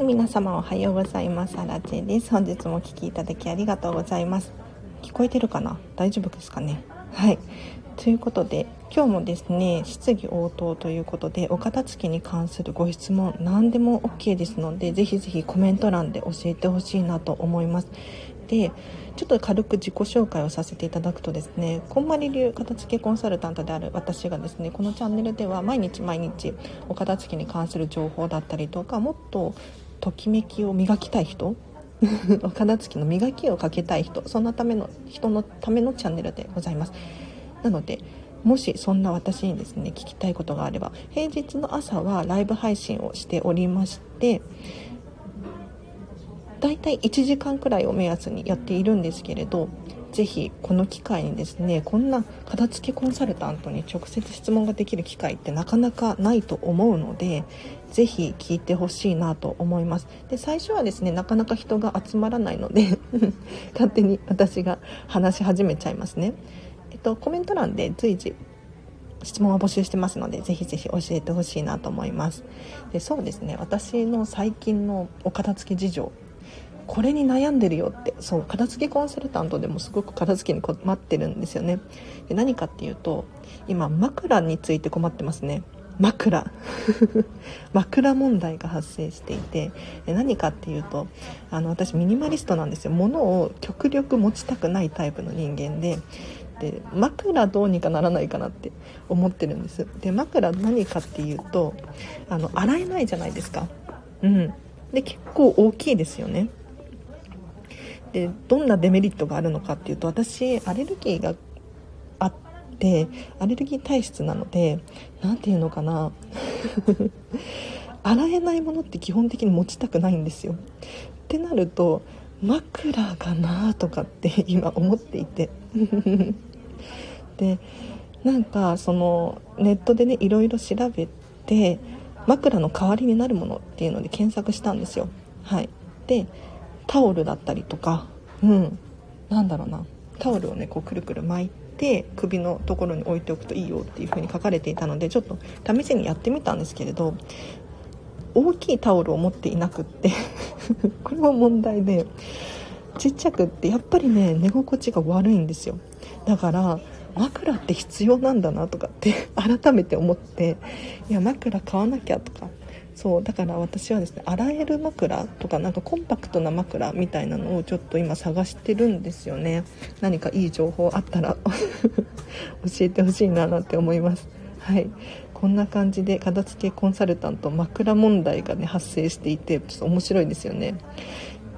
はい皆様おはようございます。アラチェです。本日もお聴きいただきありがとうございます。聞こえてるかな？大丈夫ですかね？はい。ということで今日もですね質疑応答ということでお片付けに関するご質問何でも OK ですのでぜひぜひコメント欄で教えてほしいなと思います。でちょっと軽く自己紹介をさせていただくとですねこんまり流片付けコンサルタントである私がですねこのチャンネルでは毎日毎日お片付けに関する情報だったりとかもっとときめきを磨きたい人？お片付けの磨きをかけたい人？そんなための人のためのチャンネルでございます。なのでもしそんな私にですね聞きたいことがあれば平日の朝はライブ配信をしておりましてだいたい1時間くらいを目安にやっているんですけれどぜひこの機会にですねこんな片付けコンサルタントに直接質問ができる機会ってなかなかないと思うのでぜひ聞いてほしいなと思います。で最初はですねなかなか人が集まらないので 勝手に私が話し始めちゃいますね。えっとコメント欄で随時質問を募集してますのでぜひぜひ教えてほしいなと思います。でそうですね私の最近のお片付け事情これに悩んでるよってそう片付けコンサルタントでもすごく片付けに困ってるんですよね。で何かっていうと今枕について困ってますね。枕。枕問題が発生していて何かっていうとあの私ミニマリストなんですよ。物を極力持ちたくないタイプの人間でで枕どうにかならないかなって思ってるんです。で枕何かっていうとあの洗えないじゃないですか。うん。で結構大きいですよね。でどんなデメリットがあるのかっていうと私アレルギーがってアレルギー体質なので何て言うのかな。洗えないものって基本的に持ちたくないんですよ。ってなると枕かなとかって 今思っていて。でなんかそのネットでねいろいろ調べて枕の代わりになるものっていうので検索したんですよ。はい、でタオルだったりとかうん。なんだろうな。タオルをねこうくるくる巻いて首のところに置いておくといいよっていう風に書かれていたのでちょっと試しにやってみたんですけれど大きいタオルを持っていなくって これも問題でちっちゃくってやっぱりね寝心地が悪いんですよ。だから枕って必要なんだなとかって 改めて思っていや枕買わなきゃとかそうだから私はですね洗える枕とかなんかコンパクトな枕みたいなのをちょっと今探してるんですよね。何かいい情報あったら 教えてほしいななんて思います。はい。こんな感じで片付けコンサルタント枕問題がね発生していてちょっと面白いですよね。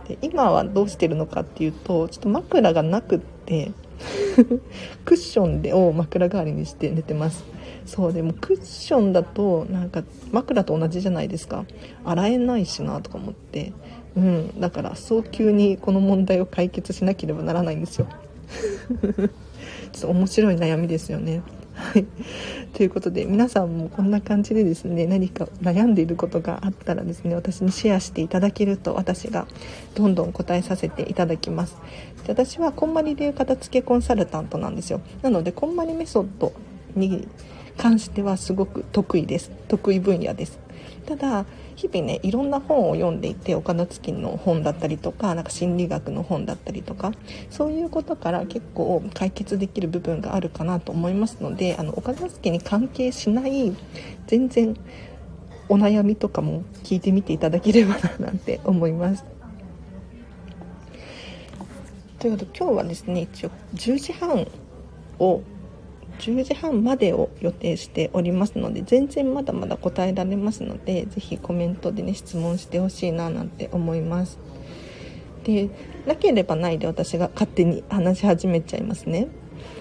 で今はどうしてるのかっていうとちょっと枕がなくって クッションでを枕代わりにして寝てます。そうでもクッションだとなんか枕と同じじゃないですか洗えないしなとか思ってうんだから早急にこの問題を解決しなければならないんですよ ちょっと面白い悩みですよねはい。ということで、皆さんもこんな感じでですね、何か悩んでいることがあったらですね、私にシェアしていただけると、私がどんどん答えさせていただきます。で私は、こんまり流片付けコンサルタントなんですよ。なので、こんまりメソッドに関してはすごく得意です得意分野ですただ日々ねいろんな本を読んでいて岡田付の本だったりとかなんか心理学の本だったりとかそういうことから結構解決できる部分があるかなと思いますのであの岡田付に関係しない全然お悩みとかも聞いてみていただければななんて思います。ということで今日はですね一応10時半を10時半までを予定しておりますので全然まだまだ答えられますので是非コメントでね質問してほしいななんて思います。でなければないで私が勝手に話し始めちゃいますね。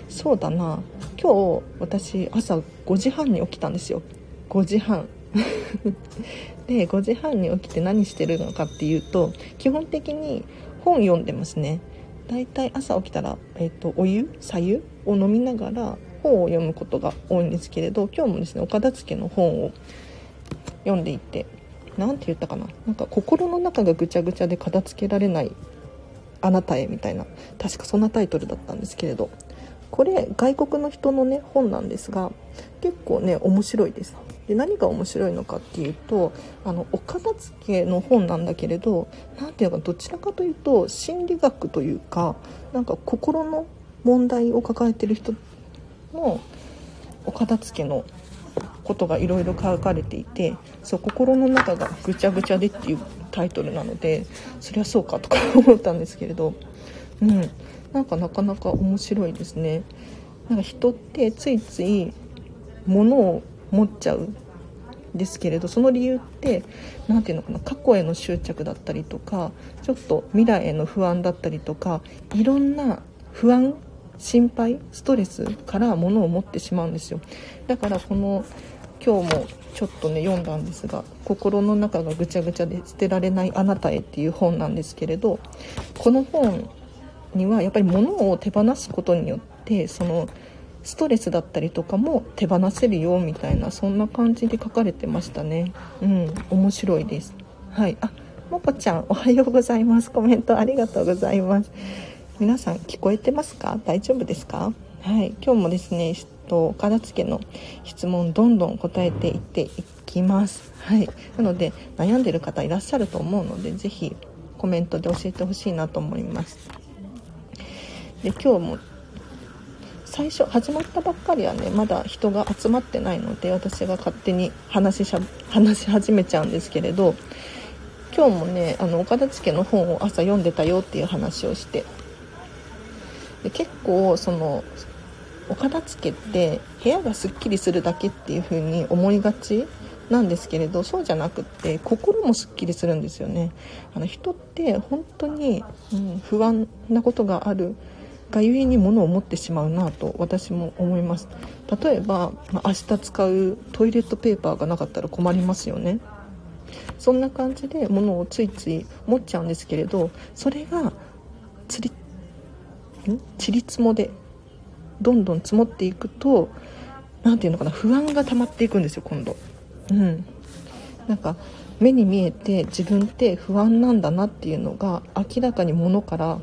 そうだな。今日私朝5時半に起きたんですよ。5時半。で5時半に起きて何してるのかっていうと基本的に本読んでますね。だいたい朝起きたら、えーと、お湯左湯を飲みながら本を読むことが多いんですけれど今日もですねお片付の本を読んでいて何て言ったかななんか心の中がぐちゃぐちゃで片付けられないあなたへみたいな確かそんなタイトルだったんですけれどこれ外国の人のね本なんですが結構ね面白いです。で何が面白いのかっていうとあのお片付けの本なんだけれど何ていうかどちらかというと心理学というかなんか心の問題を抱えてる人のお片付けのことがいろいろ書かれていてそう心の中がぐちゃぐちゃでっていうタイトルなのでそりゃそうかとか思ったんですけれどうんなんかなかなか面白いですね。なんか人ってついつい物を持っちゃうんですけれどその理由って何て言うのかな過去への執着だったりとかちょっと未来への不安だったりとかいろんな不安心配ストレスから物を持ってしまうんですよ。だからこの今日もちょっとね読んだんですが「心の中がぐちゃぐちゃで捨てられないあなたへ」っていう本なんですけれどこの本にはやっぱり物を手放すことによってそのストレスだったりとかも手放せるよみたいなそんな感じで書かれてましたね。うん面白いです。はい。あもこちゃんおはようございます。コメントありがとうございます。皆さん聞こえてますか？大丈夫ですか？はい。今日もですねと片付けの質問どんどん答えていっていきます。はい。なので悩んでる方いらっしゃると思うので是非コメントで教えてほしいなと思います。で今日も最初始まったばっかりはねまだ人が集まってないので私が勝手に話し話し始めちゃうんですけれど今日もねあのお片付けの本を朝読んでたよっていう話をしてで結構そのお片付けって部屋がすっきりするだけっていう風に思いがちなんですけれどそうじゃなくって心もすっきりするんですよね。あの人って本当に、うん、不安なことがあるがゆえに物を持ってしまうなと私も思います。例えば明日使うトイレットペーパーがなかったら困りますよね。そんな感じで物をついつい持っちゃうんですけれどそれがつりちりつもでどんどん積もっていくと何て言うのかな不安が溜まっていくんですよ今度。うん。なんか目に見えて自分って不安なんだなっていうのが明らかに物から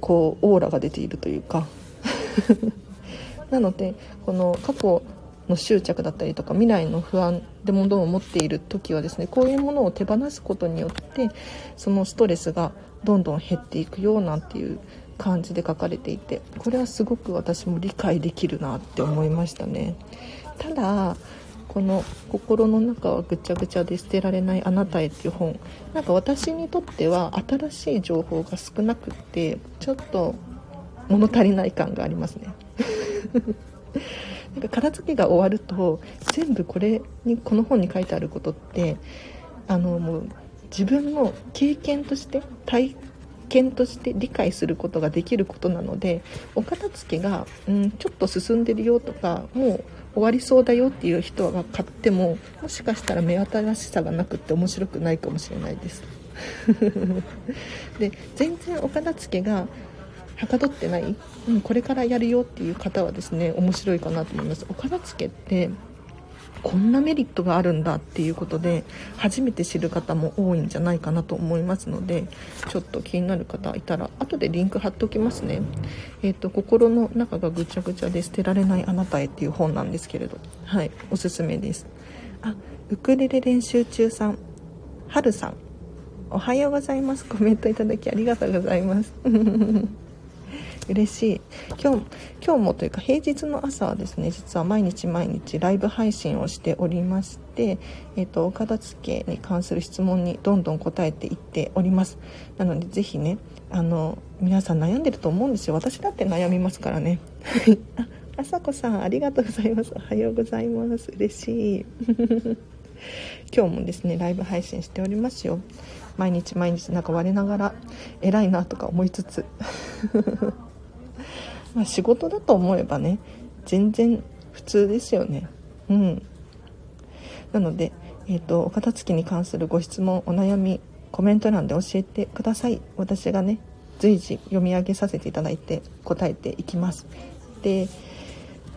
こうオーラが出ているというか。なのでこの過去の執着だったりとか未来の不安で物を持っている時はですねこういうものを手放すことによってそのストレスがどんどん減っていくよなんていう感じで書かれていてこれはすごく私も理解できるなって思いましたね。ただこの「心の中はぐちゃぐちゃで捨てられないあなたへ」っていう本。なんか私にとっては新しい情報が少なくってちょっと物足りない感がありますね。なんか片付けが終わると全部これにこの本に書いてあることってあのもう自分の経験として体見として理解することができることなのでお片付けが、うん、ちょっと進んでるよとかもう終わりそうだよっていう人が買ってももしかしたら目新しさがなくって面白くないかもしれないです。で全然お片付けがはかどってない、うん、これからやるよっていう方はですね面白いかなと思います。お片付けってこんなメリットがあるんだっていうことで初めて知る方も多いんじゃないかなと思いますのでちょっと気になる方いたら後でリンク貼っておきますね。えっ、ー、と心の中がぐちゃぐちゃで捨てられないあなたへっていう本なんですけれどはいおすすめです。あウクレレ練習中さんはるさんおはようございますコメントいただきありがとうございます。嬉しい。今日今日もというか平日の朝はですね実は毎日毎日ライブ配信をしておりまして、えーと、お片付けに関する質問にどんどん答えていっております。なのでぜひねあの皆さん悩んでると思うんですよ。私だって悩みますからね。ああさこさんありがとうございます。おはようございます。嬉しい。今日もですねライブ配信しておりますよ。毎日毎日なんか我ながら偉いなとか思いつつ。まあ、仕事だと思えばね全然普通ですよね。うん。なので、えーと、お片付けに関するご質問お悩みコメント欄で教えてください。私がね随時読み上げさせていただいて答えていきます。で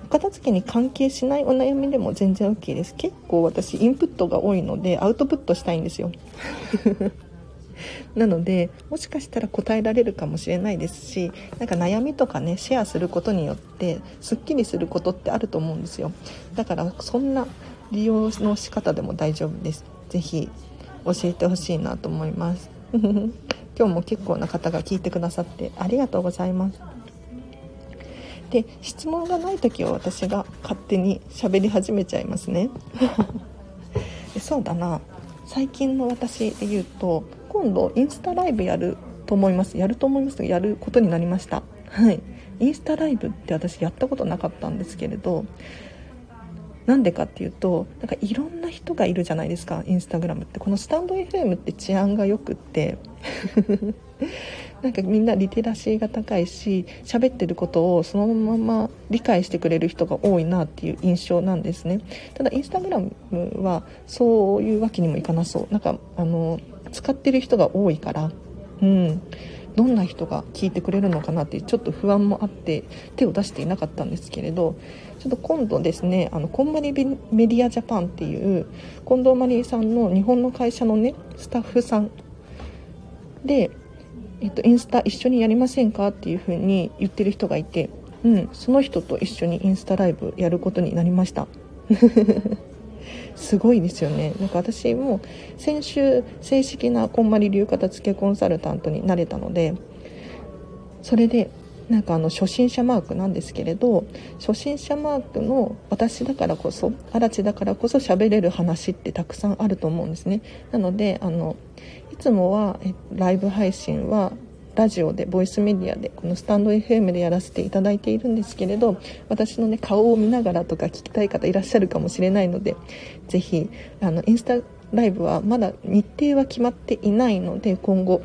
お片付けに関係しないお悩みでも全然 OK です。結構私インプットが多いのでアウトプットしたいんですよ。なのでもしかしたら答えられるかもしれないですしなんか悩みとかねシェアすることによってすっきりすることってあると思うんですよ。だからそんな利用の仕方でも大丈夫です。是非教えてほしいなと思います。今日も結構な方が聞いてくださってありがとうございます。で質問がない時は私が勝手に喋り始めちゃいますね。そうだな。最近の私で言うと今度インスタライブやると思います。やると思いますやることになりました。はい。インスタライブって私やったことなかったんですけれどなんでかっていうとなんかいろんな人がいるじゃないですかインスタグラムって。このスタンド FM って治安がよくって。なんかみんなリテラシーが高いし喋ってることをそのまま理解してくれる人が多いなっていう印象なんですね。ただインスタグラムはそういうわけにもいかなそう。なんかあの使ってる人が多いからうんどんな人が聞いてくれるのかなってちょっと不安もあって手を出していなかったんですけれどちょっと今度ですねあのコンマリメディアジャパンっていう近藤マリーさんの日本の会社のねスタッフさんで、えっと、インスタ一緒にやりませんかっていう風に言ってる人がいて、うん、その人と一緒にインスタライブやることになりました。すごいですよね。なんか私も先週正式なこんまり流片付けコンサルタントになれたのでそれでなんかあの初心者マークなんですけれど初心者マークの私だからこそ荒地だからこそ喋れる話ってたくさんあると思うんですね。なのであのいつもはライブ配信はラジオでボイスメディアでこのスタンド FM でやらせていただいているんですけれど私のね顔を見ながらとか聞きたい方いらっしゃるかもしれないのでぜひあのインスタライブはまだ日程は決まっていないので今後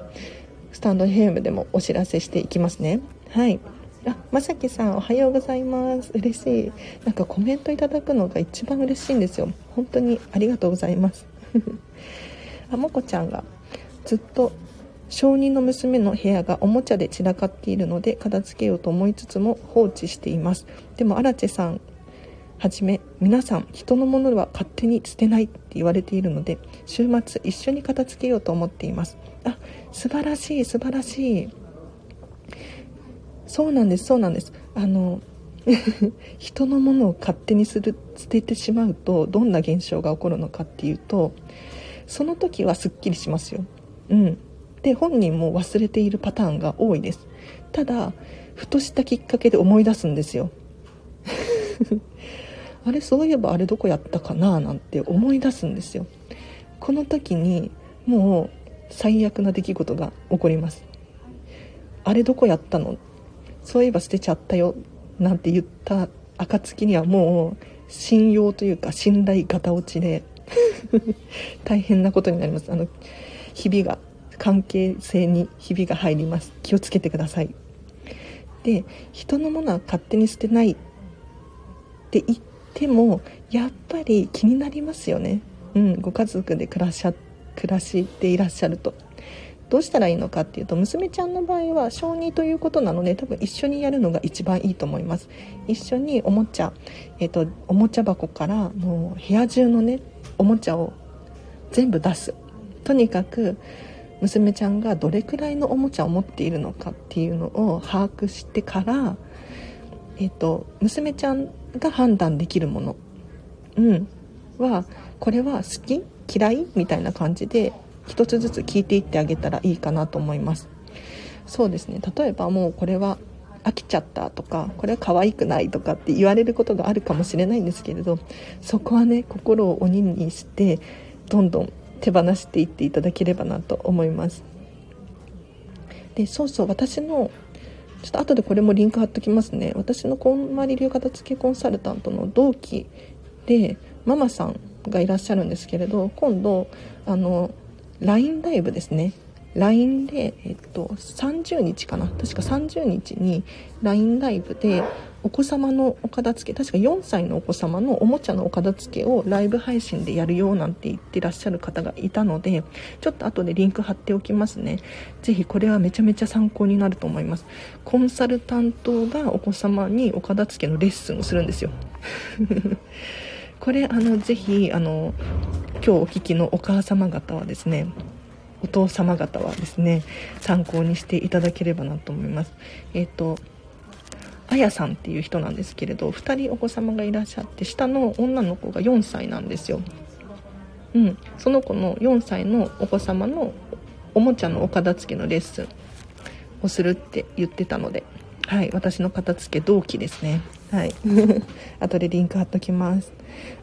スタンド FM でもお知らせしていきますね。はい。あまさきさんおはようございます。嬉しい。なんかコメントいただくのが一番嬉しいんですよ。本当にありがとうございます。あもこちゃんがずっと小児の娘の部屋がおもちゃで散らかっているので片付けようと思いつつも放置しています。でも荒地さんはじめ皆さん人のものは勝手に捨てないって言われているので週末一緒に片付けようと思っています。あ素晴らしい素晴らしい。そうなんですそうなんです。あの 人のものを勝手にする捨ててしまうとどんな現象が起こるのかっていうとその時はすっきりしますよ。うん。で本人も忘れているパターンが多いです。ただふとしたきっかけで思い出すんですよ。あれそういえばあれどこやったかななんて思い出すんですよ。この時にもう最悪な出来事が起こります。あれどこやったの？そういえば捨てちゃったよなんて言った暁にはもう信用というか信頼型落ちで 大変なことになります。あの日々が関係性にひびが入ります。気をつけてください。で人のものは勝手に捨てないって言ってもやっぱり気になりますよね。うんご家族で暮らし暮らしていらっしゃると。どうしたらいいのかっていうと娘ちゃんの場合は小児ということなので多分一緒にやるのが一番いいと思います。一緒におもちゃ、えーと、とおもちゃ箱からもう部屋中のねおもちゃを全部出す。とにかく娘ちゃんがどれくらいのおもちゃを持っているのかっていうのを把握してから、えーと、娘ちゃんが判断できるもの、うん、はこれは好き？嫌い？みたいな感じで一つずつ聞いていってあげたらいいかなと思います。そうですね。例えばもうこれは飽きちゃったとかこれは可愛くないとかって言われることがあるかもしれないんですけれどそこはね心を鬼にしてどんどん手放していっていただければなと思います。でそうそう私のちょっと後でこれもリンク貼っときますね。私のこんまり流片付けコンサルタントの同期でママさんがいらっしゃるんですけれど今度あの LINE ライブですね。LINE で、えっと、30日かな。確か30日に LINE ライブでお子様のお片付け確か4歳のお子様のおもちゃのお片付けをライブ配信でやるよなんて言ってらっしゃる方がいたのでちょっと後でリンク貼っておきますね。ぜひこれはめちゃめちゃ参考になると思います。コンサルタントがお子様にお片付けのレッスンをするんですよ。これあのぜひあの今日お聞きのお母様方はですねお父様方はですね参考にしていただければなと思います。えっ、ー、とあやさんっていう人なんですけれど2人お子様がいらっしゃって下の女の子が4歳なんですようん、その子の4歳のお子様のおもちゃのお片付けのレッスンをするって言ってたので、はい、私の片付け同期ですね。はい。後でリンク貼っときます。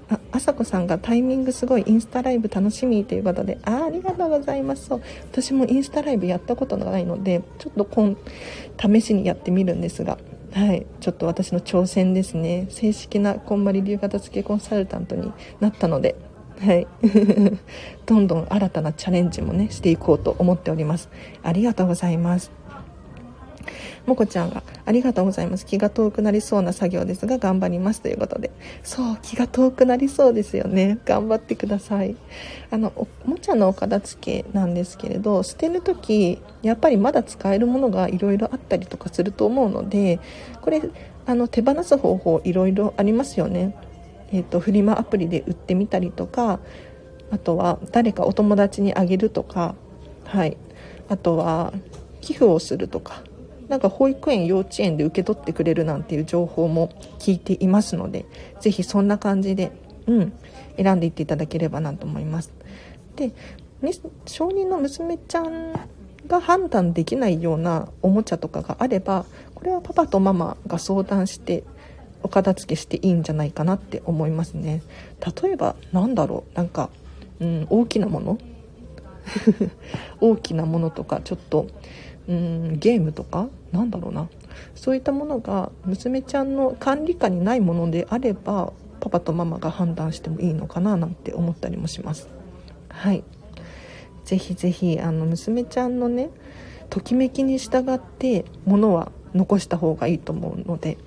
あ、あさこさんがタイミングすごいインスタライブ楽しみということで、あありがとうございます。そう。私もインスタライブやったことがないので、ちょっと今、試しにやってみるんですが、はい。ちょっと私の挑戦ですね。正式なこんまり流型付けコンサルタントになったので、はい。どんどん新たなチャレンジもね、していこうと思っております。ありがとうございます。もこちゃんが、ありがとうございます。気が遠くなりそうな作業ですが、頑張りますということで。そう、気が遠くなりそうですよね。頑張ってください。あの、おもちゃのお片付けなんですけれど、捨てる時やっぱりまだ使えるものがいろいろあったりとかすると思うので、これ、あの、手放す方法いろいろありますよね。えーと、フリマアプリで売ってみたりとかあとは誰かお友達にあげるとか、はい、あとは寄付をするとかなんか保育園幼稚園で受け取ってくれるなんていう情報も聞いていますので是非そんな感じで、うん、選んでいっていただければなと思います。で承認の娘ちゃんが判断できないようなおもちゃとかがあればこれはパパとママが相談してお片付けしていいんじゃないかなって思いますね例えばなんだろうなんか、うん、大きなもの？大きなものとかちょっと、うん、ゲームとか？なんだろうな。そういったものが娘ちゃんの管理下にないものであればパパとママが判断してもいいのかななんて思ったりもします。はい。ぜひぜひあの娘ちゃんのねときめきに従ってものは残した方がいいと思うので。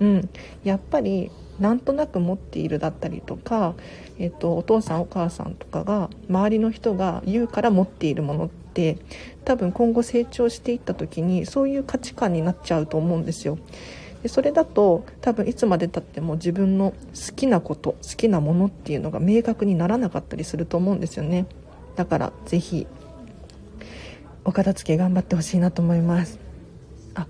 うん、やっぱりなんとなく持っているだったりとか、えっと、お父さんお母さんとかが周りの人が言うから持っているものって多分今後成長していった時にそういう価値観になっちゃうと思うんですよ。でそれだと多分いつまでたっても自分の好きなこと好きなものっていうのが明確にならなかったりすると思うんですよね。だから是非お片付け頑張ってほしいなと思います。あ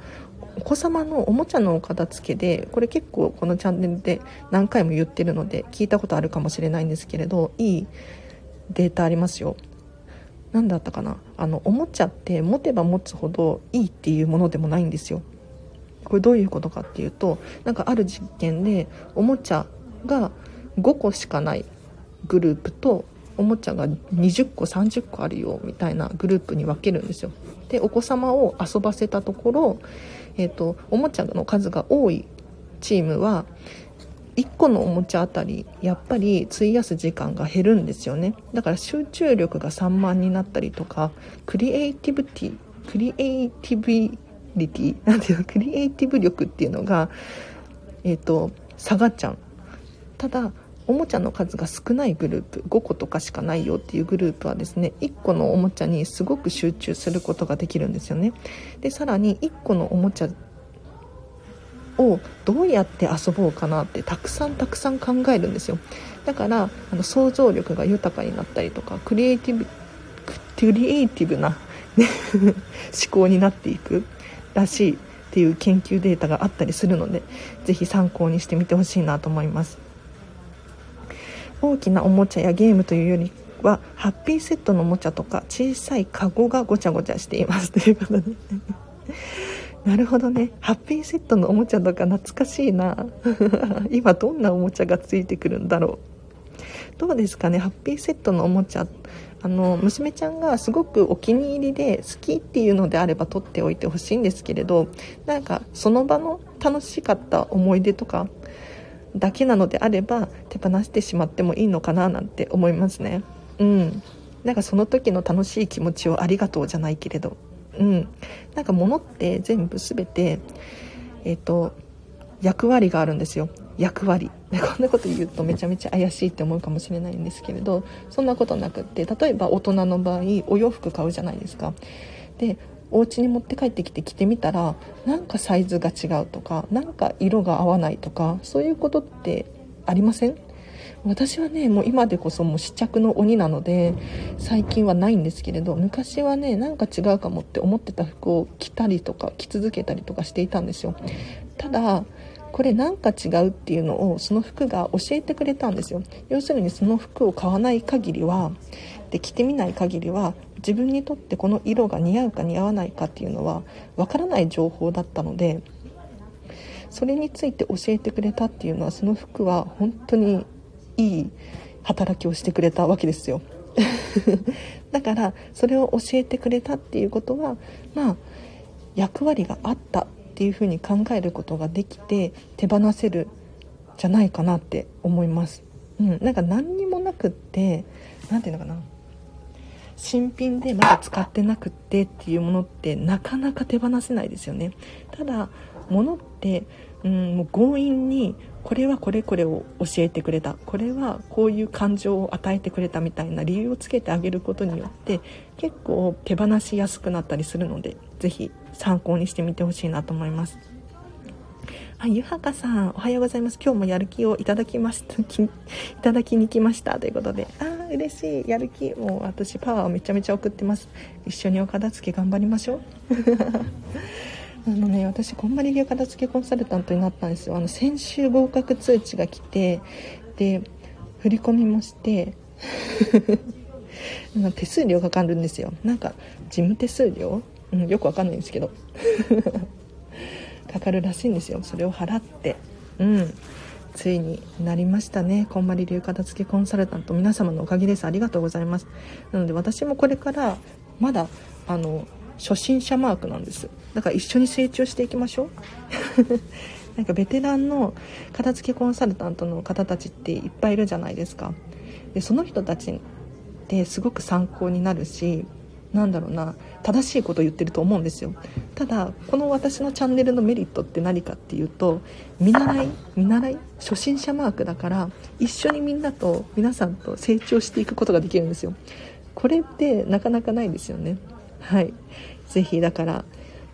お子様のおもちゃのお片付けでこれ結構このチャンネルで何回も言ってるので聞いたことあるかもしれないんですけれどいいデータありますよ。何だったかな？あのおもちゃって持てば持つほどいいっていうものでもないんですよ。これどういうことかっていうとなんかある実験でおもちゃが5個しかないグループとおもちゃが20個30個あるよみたいなグループに分けるんですよ。でお子様を遊ばせたところえーと、おもちゃの数が多いチームは1個のおもちゃあたりやっぱり費やす時間が減るんですよね。だから集中力が散漫になったりとかクリエイティブティクリエイティビリティなんていうのクリエイティブ力っていうのが、えーと下がっちゃう。ただおもちゃの数が少ないグループ5個とかしかないよっていうグループはですね1個のおもちゃにすごく集中することができるんですよね。でさらに1個のおもちゃをどうやって遊ぼうかなってたくさんたくさん考えるんですよ。だからあの想像力が豊かになったりとかクリエイティブクリエイティブな 思考になっていくらしいっていう研究データがあったりするので是非参考にしてみてほしいなと思います。大きなおもちゃやゲームというよりはハッピーセットのおもちゃとか小さいカゴがごちゃごちゃしています。ということでなるほどね。ハッピーセットのおもちゃとか懐かしいな。今どんなおもちゃがついてくるんだろう。どうですかねハッピーセットのおもちゃ。あの娘ちゃんがすごくお気に入りで好きっていうのであれば取っておいてほしいんですけれどなんかその場の楽しかった思い出とかだけなのであれば手放してしまってもいいのかななんて思いますね。うん。なんかその時の楽しい気持ちをありがとうじゃないけれど。うん。なんか物って全部全てえっ、ー、と役割があるんですよ。役割。こんなこと言うとめちゃめちゃ怪しいって思うかもしれないんですけれどそんなことなくって例えば大人の場合お洋服買うじゃないですか。でお家に持って帰ってきて着てみたらなんかサイズが違うとかなんか色が合わないとかそういうことってありません？私はねもう今でこそもう試着の鬼なので最近はないんですけれど昔はねなんか違うかもって思ってた服を着たりとか着続けたりとかしていたんですよ。ただこれなんか違うっていうのをその服が教えてくれたんですよ。要するにその服を買わない限りはで着てみない限りは自分にとってこの色が似合うか似合わないかっていうのはわからない情報だったのでそれについて教えてくれたっていうのはその服は本当にいい働きをしてくれたわけですよ。だからそれを教えてくれたっていうことはまあ役割があったっていうふうに考えることができて手放せるじゃないかなって思います、うん、なんか何にもなくって何ていうのかな。新品でまだ使ってなくってっていうものってなかなか手放せないですよね。ただ物ってうんもう強引にこれはこれこれを教えてくれたこれはこういう感情を与えてくれたみたいな理由をつけてあげることによって結構手放しやすくなったりするので是非参考にしてみてほしいなと思います。あ、ゆはかさん、おはようございます。今日もやる気をいただきました、いただきに来ました。ということで、あー、嬉しい。やる気。もう私パワーをめちゃめちゃ送ってます。一緒にお片付け頑張りましょう。あのね、私、こんまり流片付けコンサルタントになったんですよ。あの、先週合格通知が来て、で、振り込みもして 手数料かかるんですよ。なんか、事務手数料？うん、よくわかんないんですけど。かかるらしいんですよ。それを払って。うん。ついになりましたね。こんまり流片付けコンサルタント。皆様のおかげです。ありがとうございます。なので私もこれから、まだ、あの、初心者マークなんです。だから一緒に成長していきましょう。なんかベテランの片付けコンサルタントの方たちっていっぱいいるじゃないですか。でその人たちってすごく参考になるしなんだろうな正しいこと言ってると思うんですよ。ただこの私のチャンネルのメリットって何かっていうと見習い見習い初心者マークだから一緒にみんなと皆さんと成長していくことができるんですよ。これってなかなかないですよね。はい。是非だから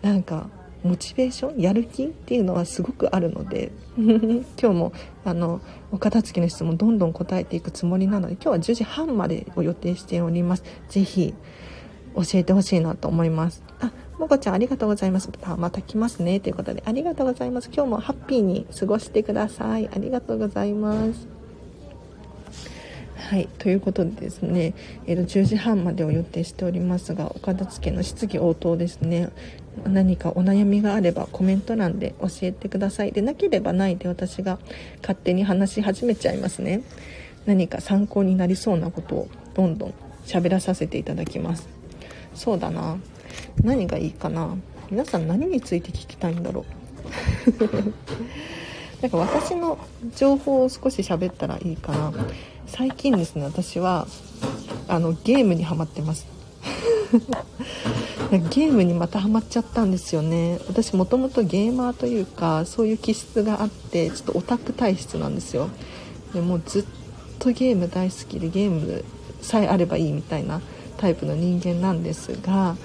なんかモチベーションやる気っていうのはすごくあるので 今日もあのお片付けの質問どんどん答えていくつもりなので今日は10時半までを予定しております。是非教えてほしいなと思います。あもこちゃんありがとうございます。あまた来ますね。ということでありがとうございます。今日もハッピーに過ごしてください。ありがとうございます。はい、ということでですね、えー、と10時半までを予定しておりますがお片付けの質疑応答ですね。何かお悩みがあればコメント欄で教えてください。でなければないで私が勝手に話し始めちゃいますね。何か参考になりそうなことをどんどん喋らさせていただきます。そうだな。何がいいかな。皆さん何について聞きたいんだろう。なんか私の情報を少し喋ったらいいかな。最近ですね私はあのゲームにはまってます。ゲームにまたハマっちゃったんですよね。私もともとゲーマーというかそういう気質があってちょっとオタク体質なんですよ。でもうずっとゲーム大好きでゲームさえあればいいみたいなタイプの人間なんですが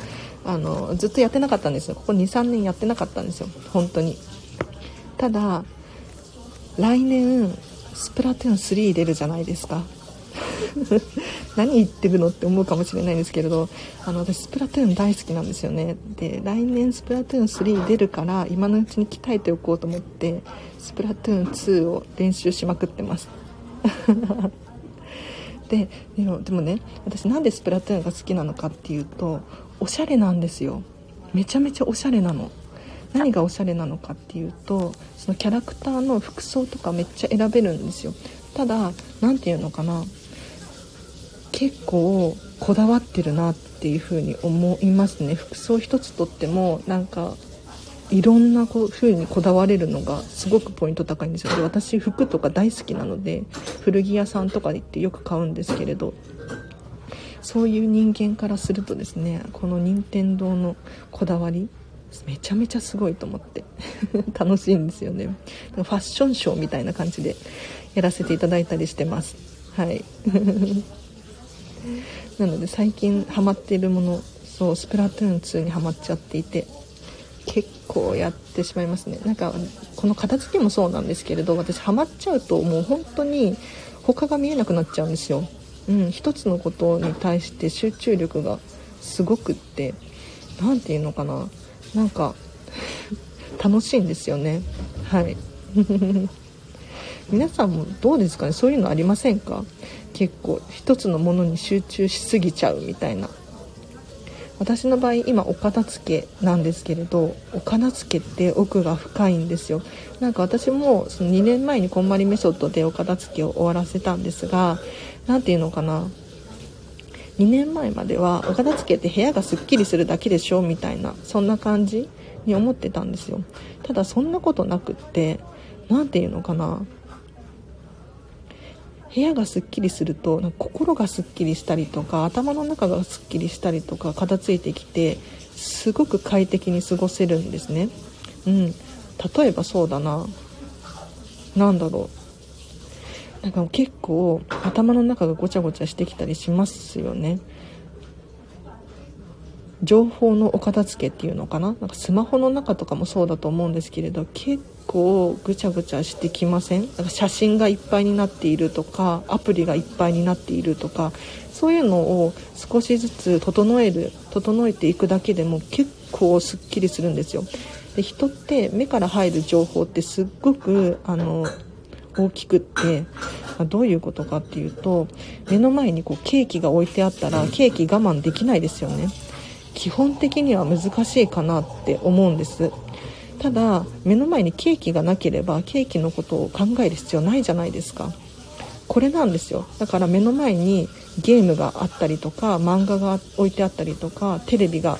あのずっとやってなかったんですよ。ここ23年やってなかったんですよ。本当に。ただ来年スプラトゥーン3出るじゃないですか。何言ってるのって思うかもしれないんですけれどあの私スプラトゥーン大好きなんですよね。で来年スプラトゥーン3出るから今のうちに鍛えておこうと思ってスプラトゥーン2を練習しまくってます。ででもでもね私なんでスプラトゥーンが好きなのかっていうとおしゃれなんですよ。めちゃめちゃおしゃれなの。何がおしゃれなのかっていうとそのキャラクターの服装とかめっちゃ選べるんですよ。ただ何て言うのかな。結構こだわってるなっていう風に思いますね。服装一つとってもなんかいろんなこう風にこだわれるのがすごくポイント高いんですよ。で私服とか大好きなので古着屋さんとか行ってよく買うんですけれど。そういう人間からするとですねこの任天堂のこだわりめちゃめちゃすごいと思って。楽しいんですよね。ファッションショーみたいな感じでやらせていただいたりしてます。はい。なので最近ハマっているものそうスプラトゥーン2にハマっちゃっていて結構やってしまいますね。なんかこの片付けもそうなんですけれど私ハマっちゃうともう本当に他が見えなくなっちゃうんですよ。うん一つのことに対して集中力がすごくって何て言うのかな。なんか楽しいんですよね。はい。皆さんもどうですかね？そういうのありませんか？結構一つのものに集中しすぎちゃうみたいな。私の場合今お片付けなんですけれどお片付けって奥が深いんですよ。なんか私もその2年前にこんまりメソッドでお片付けを終わらせたんですが何て言うのかな？2年前まではお片付けて部屋がすっきりするだけでしょみたいなそんな感じに思ってたんですよ。ただそんなことなくって何て言うのかな。部屋がすっきりするとなんか心がすっきりしたりとか頭の中がすっきりしたりとか片付いてきてすごく快適に過ごせるんですね。うん。例えばそうだな。何だろう。なんか結構頭の中がごちゃごちゃしてきたりしますよね。情報のお片付けっていうのかな？なんかスマホの中とかもそうだと思うんですけれど結構ぐちゃぐちゃしてきません？なんか写真がいっぱいになっているとかアプリがいっぱいになっているとかそういうのを少しずつ整える整えていくだけでも結構すっきりするんですよ。で人って目から入る情報ってすっごくあの大きくってどういうことかっていうと目の前にこうケーキが置いてあったらケーキ我慢できないですよね。基本的には難しいかなって思うんです。ただ目の前にケーキがなければケーキのことを考える必要ないじゃないですか。これなんですよ。だから目の前にゲームがあったりとか漫画が置いてあったりとかテレビが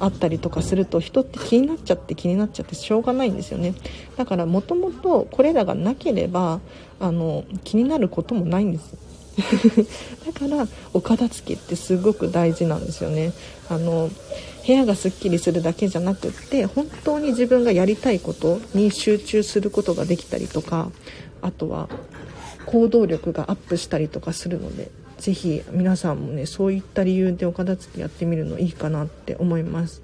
あったりとかすると人って気になっちゃって気になっちゃってしょうがないんですよね。だからもともとこれらがなければあの気になることもないんです。だからお片付けってすごく大事なんですよね。あの部屋がすっきりするだけじゃなくって本当に自分がやりたいことに集中することができたりとかあとは行動力がアップしたりとかするので是非皆さんもねそういった理由でお片付けやってみるのいいかなって思います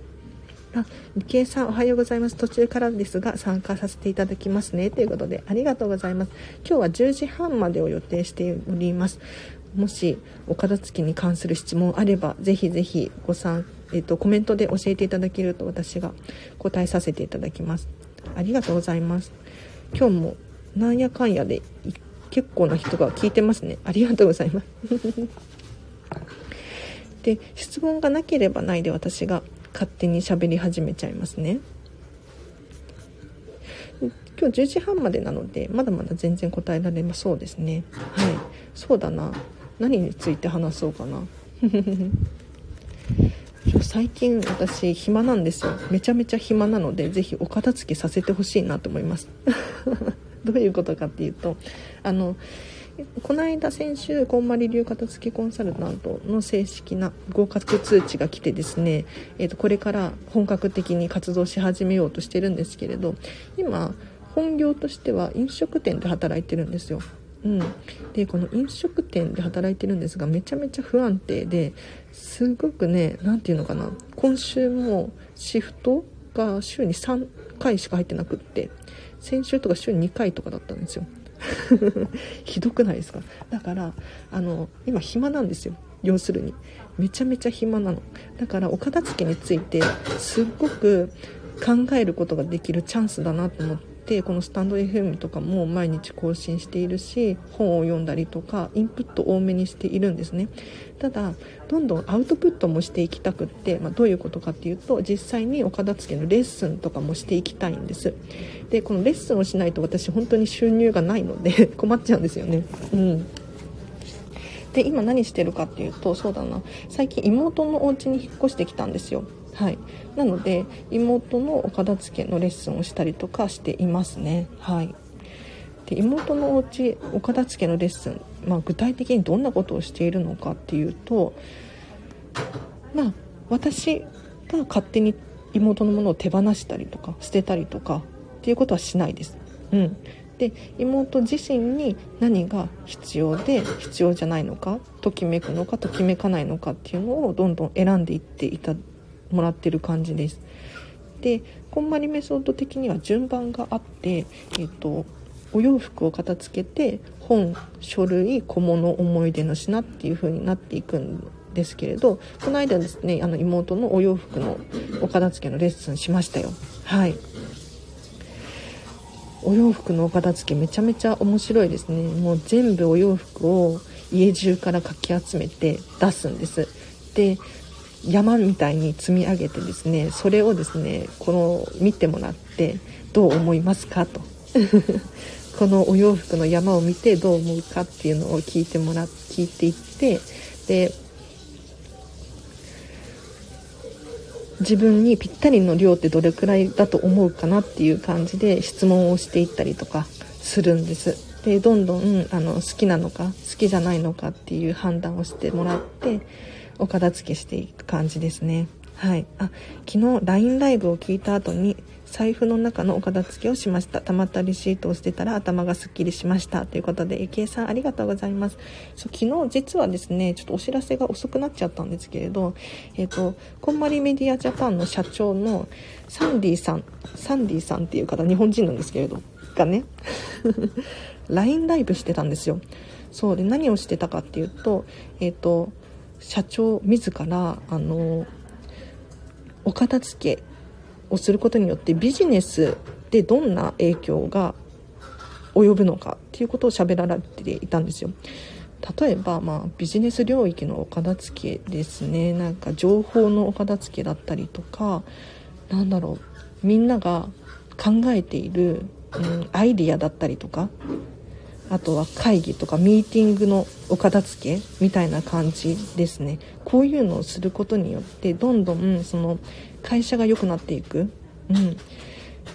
あ、日経さんおはようございます。途中からですが参加させていただきますね。ということで、ありがとうございます。今日は10時半までを予定しております。もし、お片付けに関する質問あれば、ぜひぜひご参、えっ、と、コメントで教えていただけると私が答えさせていただきます。ありがとうございます。今日もなんやかんやで結構な人が聞いてますね。ありがとうございます。で質問がなければないで私が勝手に喋り始めちゃいますね。今日10時半までなのでまだまだ全然答えられまそうですね。はい。そうだな。何について話そうかな。最近私暇なんですよ。めちゃめちゃ暇なので是非お片付けさせてほしいなと思います。どういうことかっていうとあのこの間先週こんまり流片付けコンサルタントの正式な合格通知が来てですね、えー、とこれから本格的に活動し始めようとしてるんですけれど今本業としては飲食店で働いてるんですよ。うん、でこの飲食店で働いてるんですがめちゃめちゃ不安定ですごくね何て言うのかな今週もシフトが週に3回しか入ってなくって先週とか週2回とかだったんですよ。ひどくないですか？だからあの今暇なんですよ。要するに。めちゃめちゃ暇なの。だからお片付けについてすっごく考えることができるチャンスだなと思って。てこのスタンド FM とかも毎日更新しているし本を読んだりとかインプット多めにしているんですね。ただどんどんアウトプットもしていきたくって、まあ、どういうことかっていうと実際にお片付けのレッスンとかもしていきたいんです。でこのレッスンをしないと私本当に収入がないので 困っちゃうんですよね。うん。で今何してるかっていうとそうだな。最近妹のお家に引っ越してきたんですよ。はい、なので妹のお片付けのレッスンをしたりとかしていますね。はい、で妹のお家お片付けのレッスン、まあ、具体的にどんなことをしているのかっていうと、まあ、私が勝手に妹のものを手放したりとか捨てたりとかっていうことはしないです。うん、で妹自身に何が必要で必要じゃないのかときめくのかときめかないのかっていうのをどんどん選んでいっていたもらってる感じです。でこんまりメソッド的には順番があって、えーと、お洋服を片付けて本書類小物思い出の品っていう風になっていくんですけれどこの間ですねあの妹のお洋服のお片付けのレッスンしましたよ。はい。お洋服のお片付けめちゃめちゃ面白いですね。もう全部お洋服を家中からかき集めて出すんです。で山みたいに積み上げてですねそれをですねこの見てもらってどう思いますか？と。このお洋服の山を見てどう思うかっていうのを聞いてもら聞いていってで自分にぴったりの量ってどれくらいだと思うかなっていう感じで質問をしていったりとかするんです。でどんどんあの好きなのか好きじゃないのかっていう判断をしてもらってお片付けしていく感じですね。はい。あ昨日 LINE ライブを聞いた後に財布の中のお片付けをしました。たまったレシートを捨てたら頭がすっきりしました。ということでゆきえさんありがとうございます。そう昨日実はですねちょっとお知らせが遅くなっちゃったんですけれどえっ、ー、とこんまりメディアジャパンの社長のサンディさんサンディさんっていう方日本人なんですけれどがね LINE ライブしてたんですよ。そうで何をしてたかっていうとえっ、ー、と社長自らあのお片付けをすることによってビジネスでどんな影響が及ぶのかっていうことを喋られていたんですよ。例えば、まあ、ビジネス領域のお片付けですねなんか情報のお片付けだったりとかなんだろうみんなが考えている、うん、アイディアだったりとかあとは会議とかミーティングのお片付けみたいな感じですね。こういうのをすることによってどんどんその会社が良くなっていく、うん、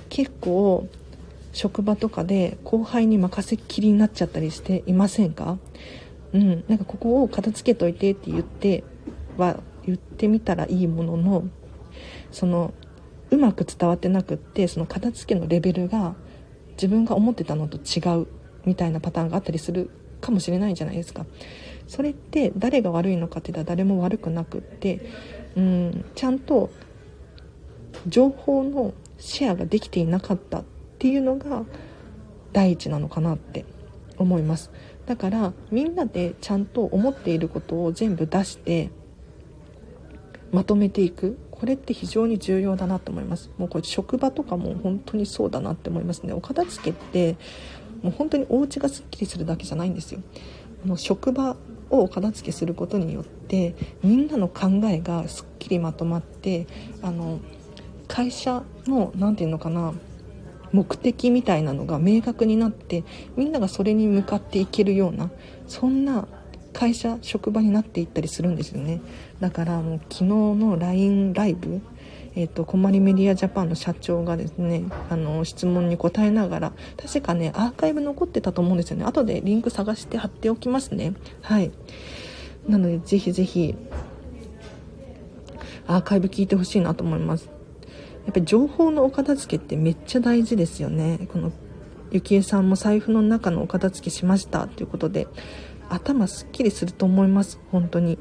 結構職場とかで後輩に任せっきりになっちゃったりしていませんか？うん、なんかここを片付けといてって言っては言ってみたらいいもののそのうまく伝わってなくってその片付けのレベルが自分が思ってたのと違う。みたいなパターンがあったりするかもしれないじゃないですか。それって誰が悪いのかって言ったら誰も悪くなくってうんちゃんと情報のシェアができていなかったっていうのが第一なのかなって思います。だからみんなでちゃんと思っていることを全部出してまとめていく。これって非常に重要だなと思います。もうこれ職場とかも本当にそうだなって思いますね。お片付けってもう本当にお家がすっきりするだけじゃないんですよ。あの職場を片付けすることによってみんなの考えがすっきりまとまってあの会社の何て言うのかな目的みたいなのが明確になってみんながそれに向かっていけるようなそんな会社職場になっていったりするんですよね。だからもう昨日の LINE ライブえーと、とコマリメディアジャパンの社長がですねあの質問に答えながら確かねアーカイブ残ってたと思うんですよね。後でリンク探して貼っておきますね。はい。なのでぜひぜひアーカイブ聞いてほしいなと思います。やっぱり情報のお片付けってめっちゃ大事ですよね。このゆきえさんも財布の中のお片付けしましたということで頭すっきりすると思います。本当に。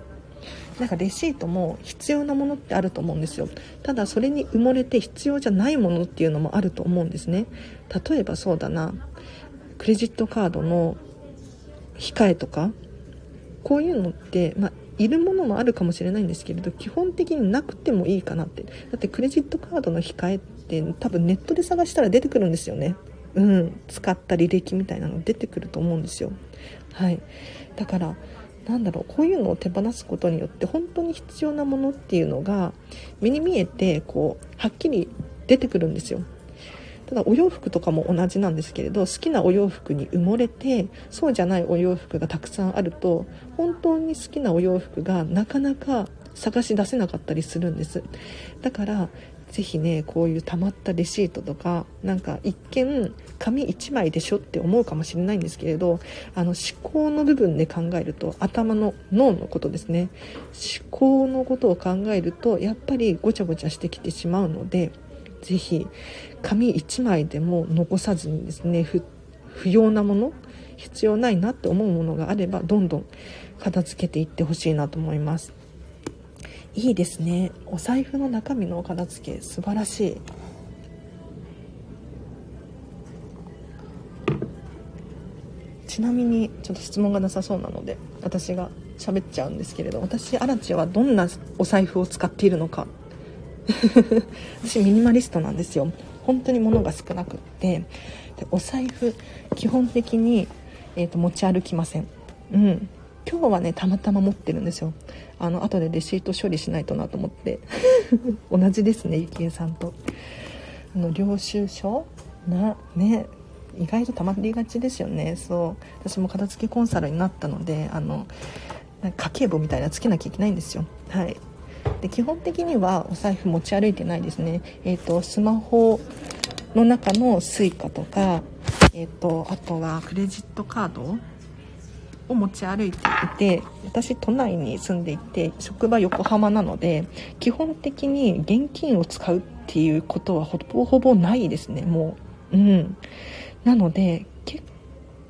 なんかレシートも必要なものってあると思うんですよ。ただそれに埋もれて必要じゃないものっていうのもあると思うんですね。例えばそうだな。クレジットカードの控えとか。こういうのって、まあ、いるものもあるかもしれないんですけれど基本的になくてもいいかなって。だってクレジットカードの控えって多分ネットで探したら出てくるんですよね。うん。使った履歴みたいなの出てくると思うんですよ。はい。だからなんだろうこういうのを手放すことによって本当に必要なものっていうのが目に見えてこうはっきり出てくるんですよ。ただお洋服とかも同じなんですけれど好きなお洋服に埋もれてそうじゃないお洋服がたくさんあると本当に好きなお洋服がなかなか探し出せなかったりするんです。だからぜひねこういうたまったレシートとかなんか一見紙1枚でしょって思うかもしれないんですけれどあの思考の部分で考えると頭の脳のことですね。思考のことを考えるとやっぱりごちゃごちゃしてきてしまうのでぜひ紙1枚でも残さずにですね不要なもの必要ないなって思うものがあればどんどん片付けていってほしいなと思います。いいですね。お財布の中身のお片付け素晴らしい。ちなみにちょっと質問がなさそうなので私が喋っちゃうんですけれど私アラチはどんなお財布を使っているのか。私ミニマリストなんですよ。本当に物が少なくって。でお財布基本的に、えーと、持ち歩きません。うん。今日はねたまたま持ってるんですよ。あの後でレシート処理しないとなと思って。同じですねゆきえさんと。あの領収書なね意外とたまりがちですよね。そう。私も片付けコンサルになったのであの家計簿みたいなつけなきゃいけないんですよ。はい。で基本的にはお財布持ち歩いてないですね。えっ、ー、とスマホの中の Suica とかえっ、ー、とあとはクレジットカードを持ち歩いていて私都内に住んでいて職場横浜なので基本的に現金を使うっていうことはほぼほぼないですね。もううん。なので結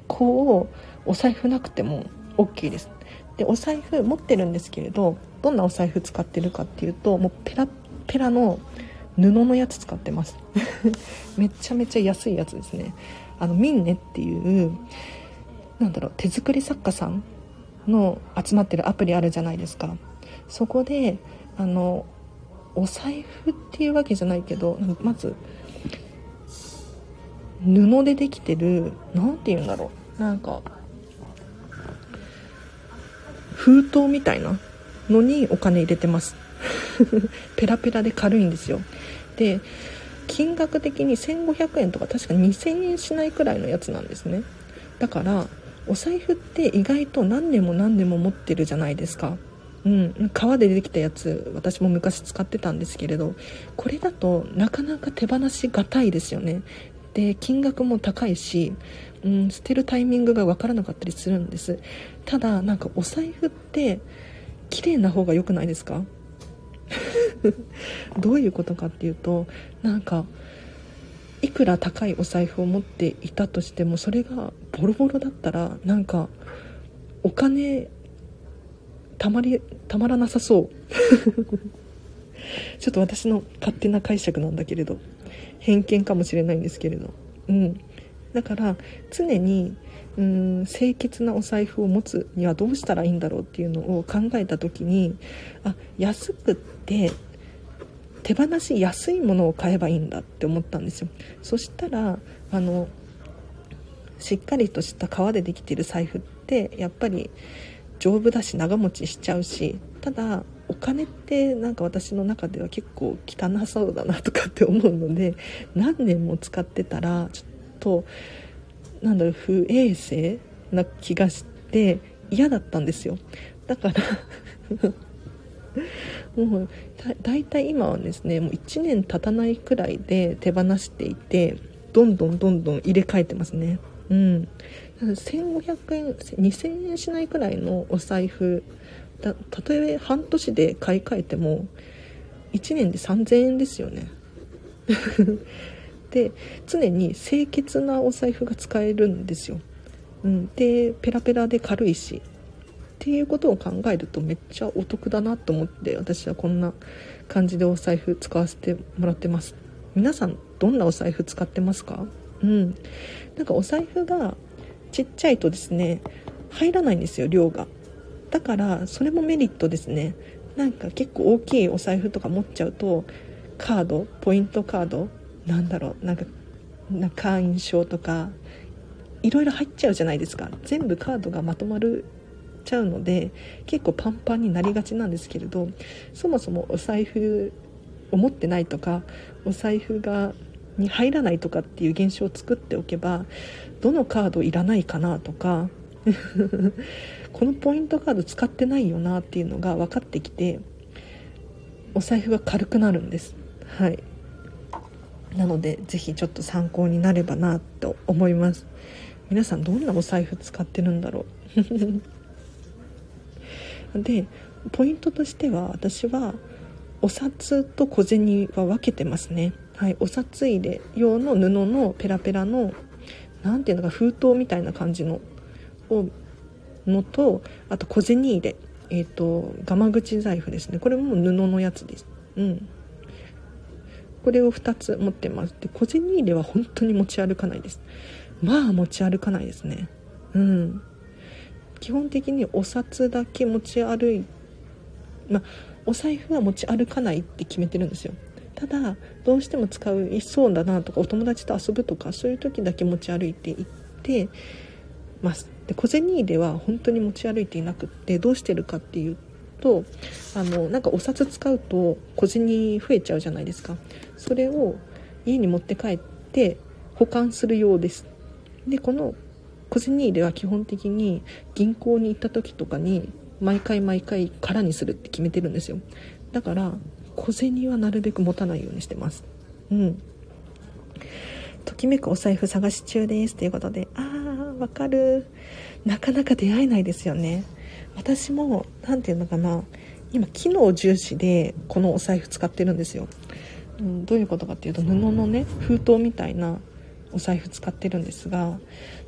構お財布なくても OK です。でお財布持ってるんですけれどどんなお財布使ってるかっていうともうペラペラの布のやつ使ってます。めちゃめちゃ安いやつですね。あのミンネっていうなんだろう手作り作家さんの集まってるアプリあるじゃないですか。そこであのお財布っていうわけじゃないけどまず布でできてる何て言うんだろう。なんか封筒みたいなのにお金入れてます。ペラペラで軽いんですよ。で金額的に1500円とか確か2000円しないくらいのやつなんですね。だからお財布って意外と何年も何年も持ってるじゃないですか。うん。革でできたやつ私も昔使ってたんですけれどこれだとなかなか手放しがたいですよね。で金額も高いし、うん、捨てるタイミングが分からなかったりするんです。ただなんかお財布って綺麗な方が良くないですか？どういうことかっていうとなんかいくら高いお財布を持っていたとしてもそれがボロボロだったらなんかお金たまりたまらなさそう。ちょっと私の勝手な解釈なんだけれど。偏見かもしれないんですけれど。うん。だから常にうん清潔なお財布を持つにはどうしたらいいんだろうっていうのを考えた時にあ安くって手放しやすいものを買えばいいんだって思ったんですよ。そしたらあのしっかりとした革でできてる財布ってやっぱり丈夫だし長持ちしちゃうしただお金ってなんか私の中では結構汚そうだなとかって思うので何年も使ってたらちょっとなんだろう不衛生な気がして嫌だったんですよ。だからもうだいたい今はですねもう1年経たないくらいで手放していてどんどんどんどん入れ替えてますね。うん。1500円2000円しないくらいのお財布たとえ半年で買い替えても1年で3000円ですよね。で常に清潔なお財布が使えるんですよ、うん、でペラペラで軽いし。っていうことを考えるとめっちゃお得だなと思って私はこんな感じでお財布使わせてもらってます。皆さんどんなお財布使ってますか？うん。なんかお財布がちっちゃいとですね入らないんですよ量が。だからそれもメリットですね。なんか結構大きいお財布とか持っちゃうとカードポイントカードなんだろうなんか会員証とかいろいろ入っちゃうじゃないですか。全部カードがまとまるちゃうので結構パンパンになりがちなんですけれどそもそもお財布を持ってないとかお財布がに入らないとかっていう現象を作っておけばどのカードいらないかなとか このポイントカード使ってないよなっていうのが分かってきてお財布が軽くなるんです。はい。なので是非ちょっと参考になればなと思います。皆さんどんなお財布使ってるんだろう？でポイントとしては私はお札と小銭は分けてますね。はいお札入れ用の布のペラペラの何ていうのか封筒みたいな感じのをのとあと小銭入れ。えっ、ー、とガマ口財布ですね。これも布のやつです。うん。これを2つ持ってます。で小銭入れは本当に持ち歩かないです。まあ持ち歩かないですね。うん。基本的にお札だけ持ち歩いまあお財布は持ち歩かないって決めてるんですよ。ただどうしても使いそうだなとかお友達と遊ぶとかそういう時だけ持ち歩いていってますで小銭入れは本当に持ち歩いていなくってどうしてるかっていうとあのなんかお札使うと小銭増えちゃうじゃないですか。それを家に持って帰って保管するようです。でこの小銭入れは基本的に銀行に行った時とかに毎回毎回空にするって決めてるんですよ。だから小銭はなるべく持たないようにしてます。うん。ときめくお財布探し中ですということでああわかる。なかなか出会えないですよね。私も何て言うのかな。今機能重視でこのお財布使ってるんですよ、うん、どういうことかっていうと布のね封筒みたいなお財布使ってるんですが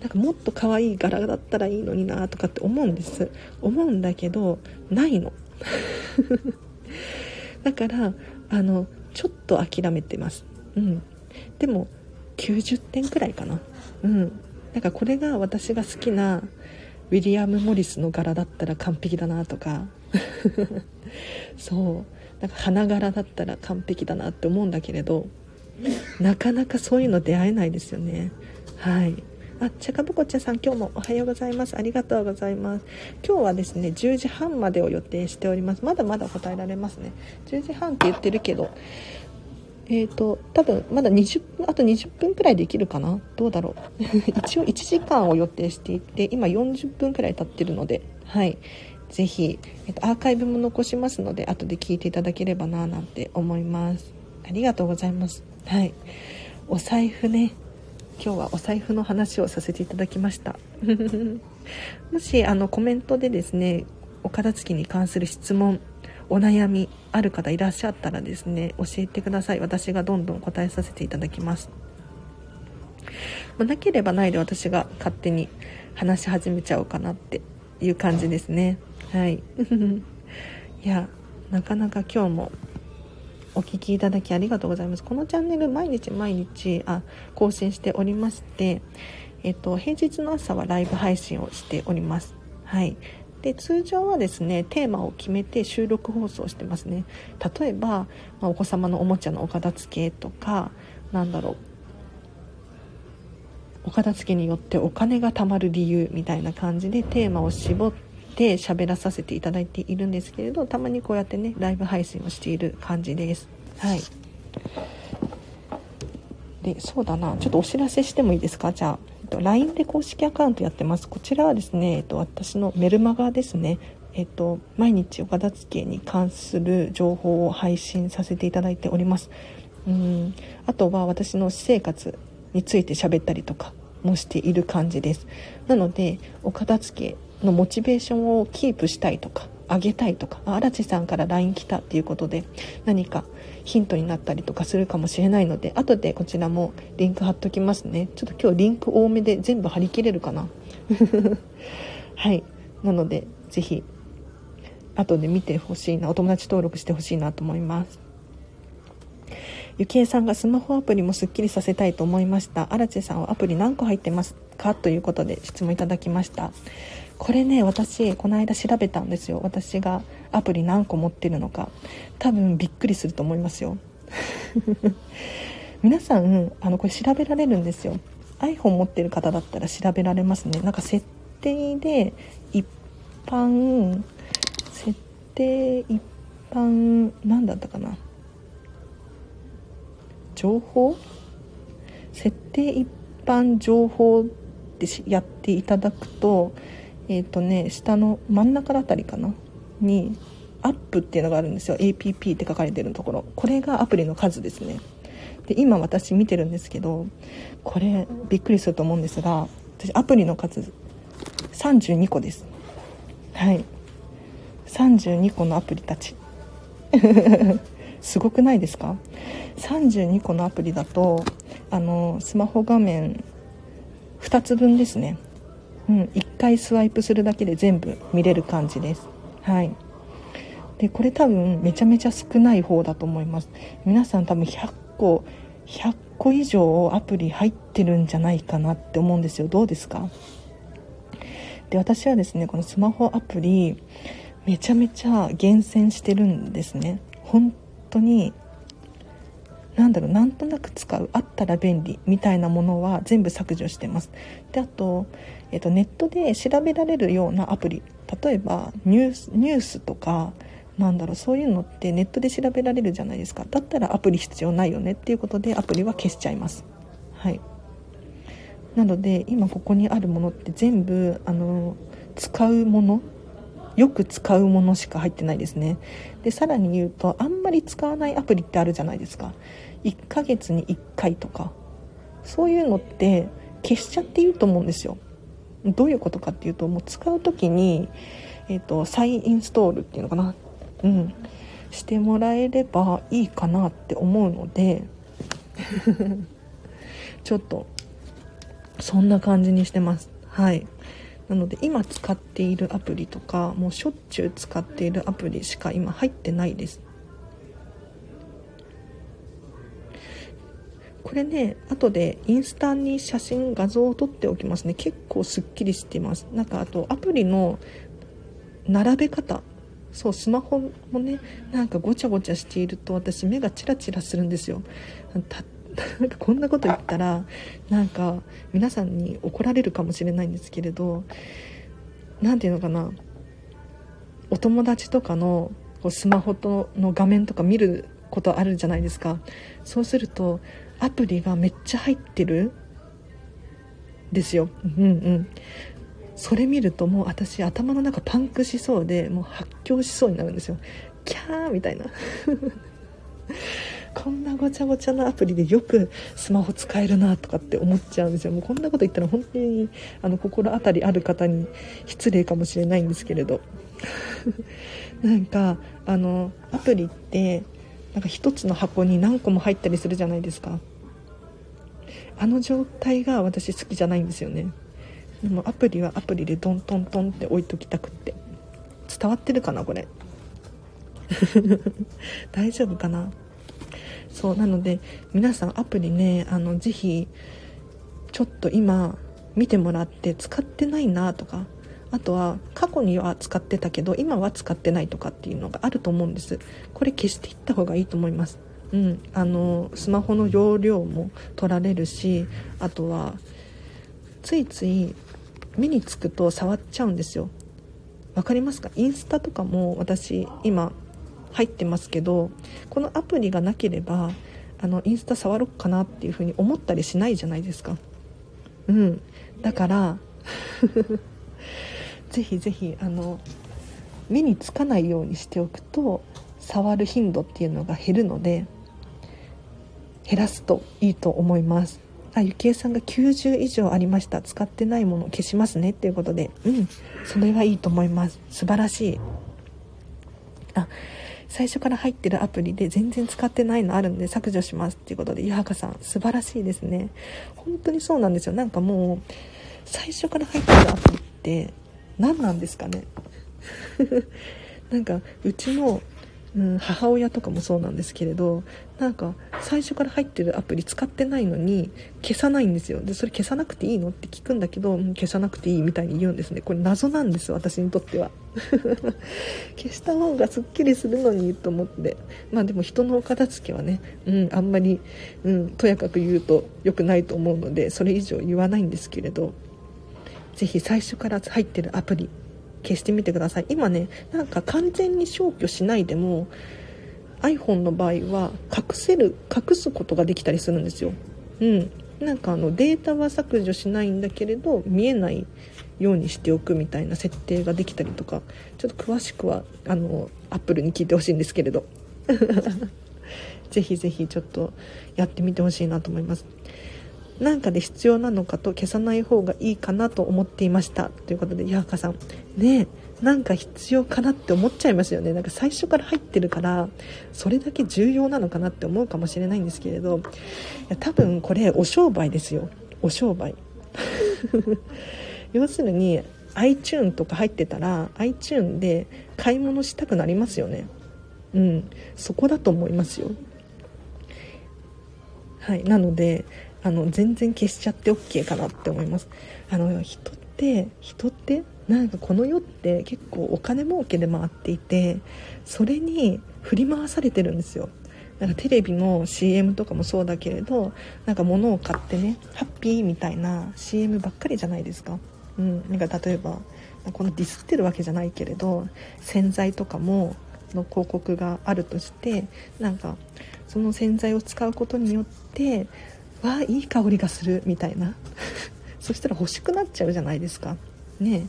なんかもっと可愛い柄だったらいいのになとかって思うんです。思うんだけどないの。だからあのちょっと諦めてます。うん。でも90点くらいかな。うん。だからこれが私が好きなウィリアム・モリスの柄だったら完璧だなとか。そう。なんか花柄だったら完璧だなって思うんだけれど。なかなかそういうの出会えないですよね。はい。あ、ちゃかぼこちゃさん今日もおはようございます。ありがとうございます。今日はですね10時半までを予定しております。まだまだ答えられますね。10時半って言ってるけどえーと、多分まだ20分あと20分くらいできるかな？どうだろう。一応1時間を予定していて今40分くらい経ってるのではい。ぜひ、えっと、アーカイブも残しますので後で聞いていただければななんて思います。ありがとうございます。はい。お財布ね。今日はお財布の話をさせていただきました。もしあのコメントでですねお片付けに関する質問お悩みある方いらっしゃったらですね教えてください。私がどんどん答えさせていただきます。なければないで私が勝手に話し始めちゃおうかなっていう感じですね。はい。いやなかなか今日もお聴きいただきありがとうございます。このチャンネル毎日毎日あ更新しておりまして、えっと、平日の朝はライブ配信をしております。はい。で通常はですねテーマを決めて収録放送してますね例えば、まあ、お子様のおもちゃのお片付けとかなんだろうお片付けによってお金が貯まる理由みたいな感じでテーマを絞ってて喋らさせていただいているんですけれどたまにこうやってねライブ配信をしている感じです。はい。でそうだな。ちょっとお知らせしてもいいですか？じゃあ LINE で公式アカウントやってます。こちらはですね、えっと、私のメルマガですね。えっと、毎日お片付けに関する情報を配信させていただいております。うん。あとは私の私生活について喋ったりとかもしている感じです。なのでお片付けのモチベーションをキープしたいとか上げたいとか荒地さんから LINE 来たっていうことで何かヒントになったりとかするかもしれないので後でこちらもリンク貼っときますね。ちょっと今日リンク多めで全部貼り切れるかな。はい。なので是非後で見てほしいなお友達登録してほしいなと思います。ゆきえさんがスマホアプリもすっきりさせたいと思いました。荒地さんはアプリ何個入ってますか？ということで質問いただきました。これね私この間調べたんですよ。私がアプリ何個持ってるのか。多分びっくりすると思いますよ。皆さんあのこれ調べられるんですよ。iPhone 持ってる方だったら調べられますね。なんか設定で一般設定一般何だったかな。情報？設定一般情報ってやっていただくとえっ、ー、とね下の真ん中あたりかな？にアップっていうのがあるんですよ。APP って書かれてるところ。これがアプリの数ですね。で今私見てるんですけどこれびっくりすると思うんですが私アプリの数32個です。はい。32個のアプリたち。すごくないですか？32個のアプリだとあのスマホ画面2つ分ですね。うん、1回スワイプするだけで全部見れる感じです。はい。でこれ多分めちゃめちゃ少ない方だと思います。皆さん多分100個100個以上アプリ入ってるんじゃないかなって思うんですよ。どうですか？で私はですねこのスマホアプリめちゃめちゃ厳選してるんですね。本当になんだろうなんとなく使うあったら便利みたいなものは全部削除してます。であと,、えーと、ネットで調べられるようなアプリ。例えばニュースニュースとかなんだろうそういうのってネットで調べられるじゃないですか。だったらアプリ必要ないよね。っていうことでアプリは消しちゃいます。はい。なので今ここにあるものって全部あの使うものよく使うものしか入ってないですね。でさらに言うとあんまり使わないアプリってあるじゃないですか。1ヶ月に1回とか。そういうのって消しちゃっていいと思うんですよ。どういうことかっていうともう使う時に、えーと、再インストールっていうのかな。うん。してもらえればいいかなって思うので ちょっとそんな感じにしてます。はい。なので今使っているアプリとかもうしょっちゅう使っているアプリしか今入ってないですこれね後でインスタに写真画像を撮っておきますね。結構すっきりしています。なんかあとアプリの並べ方。そうスマホもねなんかごちゃごちゃしていると私目がチラチラするんですよ。なんかこんなこと言ったらなんか皆さんに怒られるかもしれないんですけれど何て言うのかな。お友達とかのこうスマホとの画面とか見ることあるじゃないですか。そうするとアプリがめっちゃ入ってる？ですよ。うんうん。それ見るともう私頭の中パンクしそうでもう発狂しそうになるんですよ。キャーみたいな。こんなごちゃごちゃなアプリでよくスマホ使えるなとかって思っちゃうんですよ。もうこんなこと言ったら本当にあの心当たりある方に失礼かもしれないんですけれど。なんかあのアプリってなんか1つの箱に何個も入ったりするじゃないですか。あの状態が私好きじゃないんですよね。でもアプリはアプリでトントントンって置いときたくって。伝わってるかなこれ？大丈夫かな？そうなので皆さんアプリねあのぜひちょっと今見てもらって使ってないなとかあとは過去には使ってたけど今は使ってないとかっていうのがあると思うんです。これ消していった方がいいと思います。うん。あのスマホの容量も取られるしあとはついつい目につくと触っちゃうんですよ。わかりますか？インスタとかも私今入ってますけどこのアプリがなければあのインスタ触ろうかなっていうふうに思ったりしないじゃないですか。うん。だから ぜひぜひあの目につかないようにしておくと触る頻度っていうのが減るので減らすといいと思います。あゆきえさんが90以上ありました。使ってないもの消しますねっていうことで。うん。それはいいと思います。素晴らしい。あ最初から入ってるアプリで全然使ってないのあるんで削除しますっていうことで。湯かさん素晴らしいですね。本当にそうなんですよ。なんかもう最初から入ってるアプリって何なんですかね。なんかうちのうん、母親とかもそうなんですけれどなんか最初から入ってるアプリ使ってないのに消さないんですよ。でそれ消さなくていいのって聞くんだけど、うん、消さなくていいみたいに言うんですね。これ謎なんです私にとっては。消した方がすっきりするのにと思って。まあでも人のお片付けはね、うん、あんまり、うん、とやかく言うと良くないと思うのでそれ以上言わないんですけれど是非最初から入ってるアプリ消してみてください。今ねなんか完全に消去しないでも iPhone の場合は隠せる隠すことができたりするんですよ。うん。なんかあのデータは削除しないんだけれど見えないようにしておくみたいな設定ができたりとかちょっと詳しくはあのアップルに聞いてほしいんですけれど。ぜひぜひちょっとやってみてほしいなと思います。なんかで必要なのかと消さない方がいいかなと思っていましたということでヤーカさん。ねなんか必要かなって思っちゃいますよね。なんか最初から入ってるからそれだけ重要なのかなって思うかもしれないんですけれど。いや多分これお商売ですよ。お商売。要するに iTune とか入ってたら iTune で買い物したくなりますよね。うん。そこだと思いますよ。はい。なのであの全然消しちゃって OK かなって思いますあの人って人ってなんかこの世って結構お金儲けで回っていてそれに振り回されてるんですよなんかテレビの CM とかもそうだけれどなんか物を買ってねハッピーみたいな CM ばっかりじゃないですか。うん、なんか例えばこのディスってるわけじゃないけれど洗剤とかもの広告があるとしてなんかその洗剤を使うことによってわあいい香りがするみたいな。そしたら欲しくなっちゃうじゃないですか。ね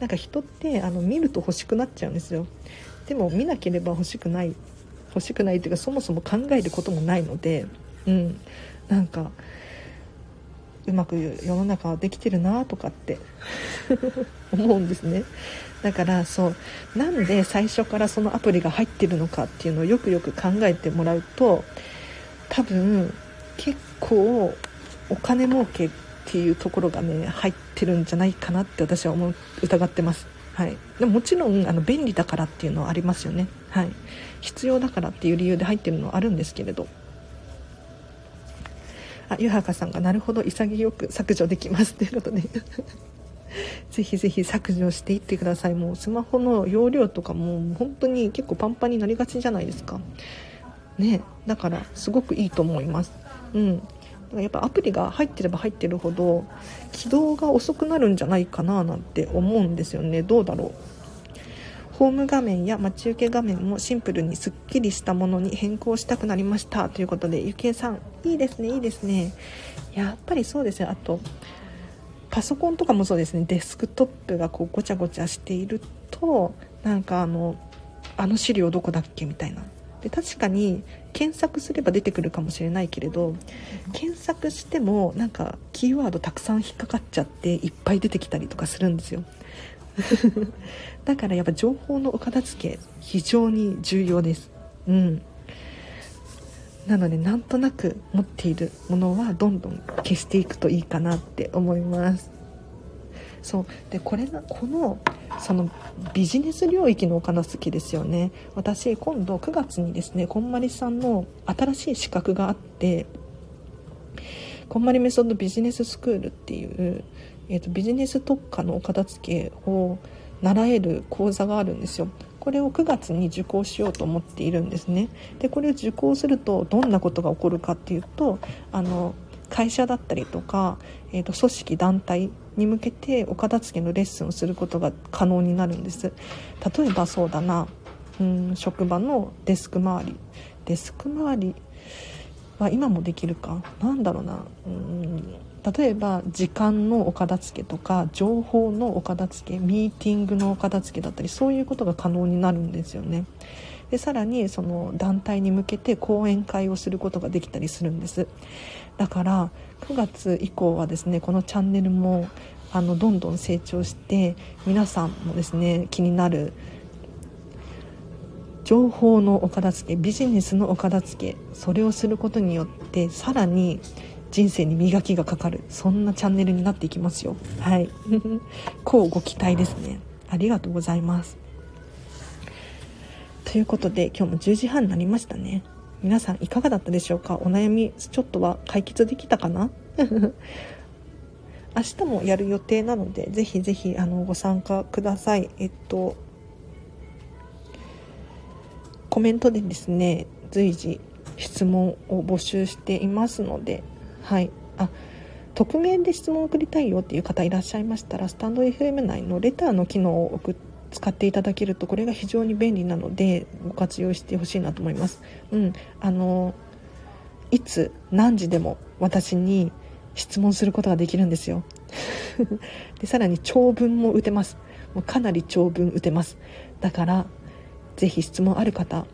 なんか人ってあの見ると欲しくなっちゃうんですよ。でも見なければ欲しくない。欲しくないっていうかそもそも考えることもないので。うん。なんかうまく世の中はできてるなとかって。思うんですね。だからそう。なんで最初からそのアプリが入ってるのかっていうのをよくよく考えてもらうと多分結構お金儲けっていうところがね入ってるんじゃないかなって私は思う疑ってます。はい、でももちろんあの便利だからっていうのはありますよね、はい、必要だからっていう理由で入ってるのはあるんですけれど。あ湯はかさんがなるほど潔く削除できますということで ぜひぜひ削除していってください。もうスマホの容量とかも本当に結構パンパンになりがちじゃないですか。ね。だからすごくいいと思います。うん。やっぱアプリが入ってれば入ってるほど起動が遅くなるんじゃないかななんて思うんですよね。どうだろう。ホーム画面や待ち受け画面もシンプルにすっきりしたものに変更したくなりました。ということでゆきえさんいいですねいいですね。やっぱりそうですよ。あとパソコンとかもそうですね。デスクトップがこうごちゃごちゃしているとなんかあのあの資料どこだっけみたいな。で確かに検索すれば出てくるかもしれないけれど検索してもなんかキーワードたくさん引っかかっちゃっていっぱい出てきたりとかするんですよ。だからやっぱ情報のお片付け非常に重要です。うん。なのでなんとなく持っているものはどんどん消していくといいかなって思います。そう。でこれがこのそのビジネス領域のお片付けですよね。私今度9月にですねこんまりさんの新しい資格があってこんまりメソッドビジネススクールっていうえーと、ビジネス特化のお片付けを習える講座があるんですよ。これを9月に受講しようと思っているんですね。でこれを受講するとどんなことが起こるかっていうとあの会社だったりとか、えーと、組織団体に向けてお片付けのレッスンをすることが可能になるんです。例えばそうだな。うん職場のデスク周り。デスク周りは今もできるか。なんだろうな。うん例えば時間のお片付けとか情報のお片付けミーティングのお片付けだったりそういうことが可能になるんですよね。でさらにその団体に向けて講演会をすることができたりするんです。だから9月以降はですねこのチャンネルもあのどんどん成長して皆さんもですね気になる情報のお片付けビジネスのお片付けそれをすることによってさらに人生に磨きがかかるそんなチャンネルになっていきますよ。はい。こうご期待ですね。ありがとうございます。ということで今日も10時半になりましたね。皆さんいかがだったでしょうか？お悩みちょっとは解決できたかな？明日もやる予定なのでぜひぜひあのご参加ください。えっとコメントでですね随時質問を募集していますのではい。あ匿名で質問を送りたいよっていう方いらっしゃいましたらスタンド FM 内のレターの機能を送って使っていただけるとこれが非常に便利なのでご活用してほしいなと思います。うん、あのいつ何時でも私に質問することができるんですよ。でさらに長文も打てます。もうかなり長文打てます。だからぜひ質問ある方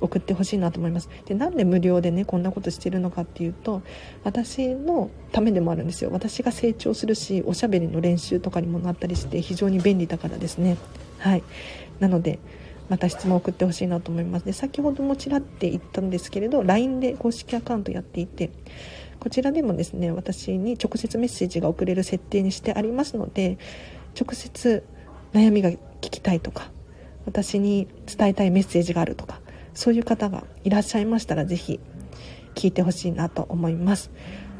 送ってほしいなと思いますでなんで無料でねこんなことしてるのかっていうと私のためでもあるんですよ私が成長するしおしゃべりの練習とかにもなったりして非常に便利だからですねはい。なのでまた質問を送ってほしいなと思います。で先ほどもちらって言ったんですけれど LINE で公式アカウントやっていてこちらでもですね私に直接メッセージが送れる設定にしてありますので直接悩みが聞きたいとか私に伝えたいメッセージがあるとかそういう方がいらっしゃいましたら是非聞いてほしいなと思います。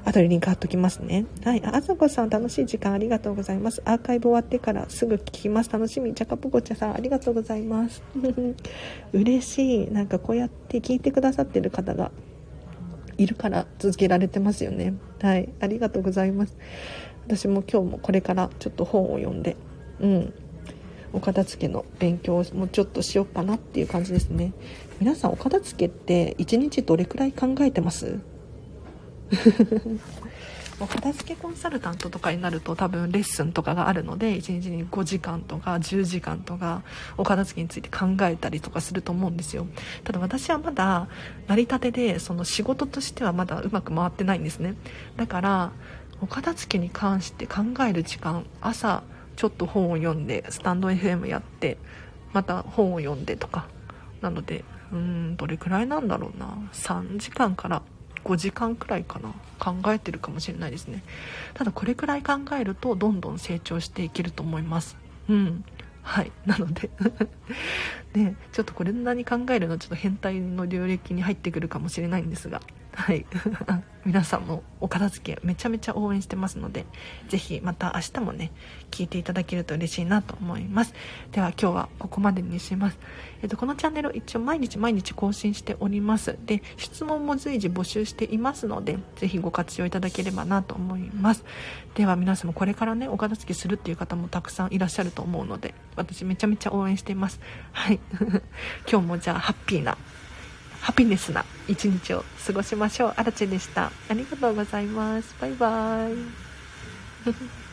後でリンク貼っときますね。はい。あさこさん、楽しい時間ありがとうございます。アーカイブ終わってからすぐ聞きます。楽しみ。じゃかぽこちゃさん、ありがとうございます。嬉しい。なんかこうやって聞いてくださってる方がいるから続けられてますよね。はい。ありがとうございます。私も今日もこれからちょっと本を読んで、うん。お片付けの勉強をもうちょっとしようかなっていう感じですね。皆さんお片付けって1日どれくらい考えてます？お片付けコンサルタントとかになると多分レッスンとかがあるので1日に5時間とか10時間とかお片付けについて考えたりとかすると思うんですよ。ただ私はまだ成り立てでその仕事としてはまだうまく回ってないんですね。だからお片付けに関して考える時間朝ちょっと本を読んでスタンド FM やってまた本を読んでとか。なのでうんどれくらいなんだろうな。3時間から5時間くらいかな。考えてるかもしれないですね。ただこれくらい考えるとどんどん成長していけると思います。うん。はい。なので。ね。ちょっとこれなに考えるの？ちょっと変態の領域に入ってくるかもしれないんですが。はい。皆さんもお片付けめちゃめちゃ応援してますのでぜひまた明日もね聞いていただけると嬉しいなと思います。では今日はここまでにします。えっとこのチャンネル一応毎日毎日更新しております。で質問も随時募集していますのでぜひご活用いただければなと思います。では皆さんもこれからねお片付けするっていう方もたくさんいらっしゃると思うので私めちゃめちゃ応援しています。はい。今日もじゃあハッピーなハピネスな一日を過ごしましょう。あらちでした。ありがとうございます。バイバーイ。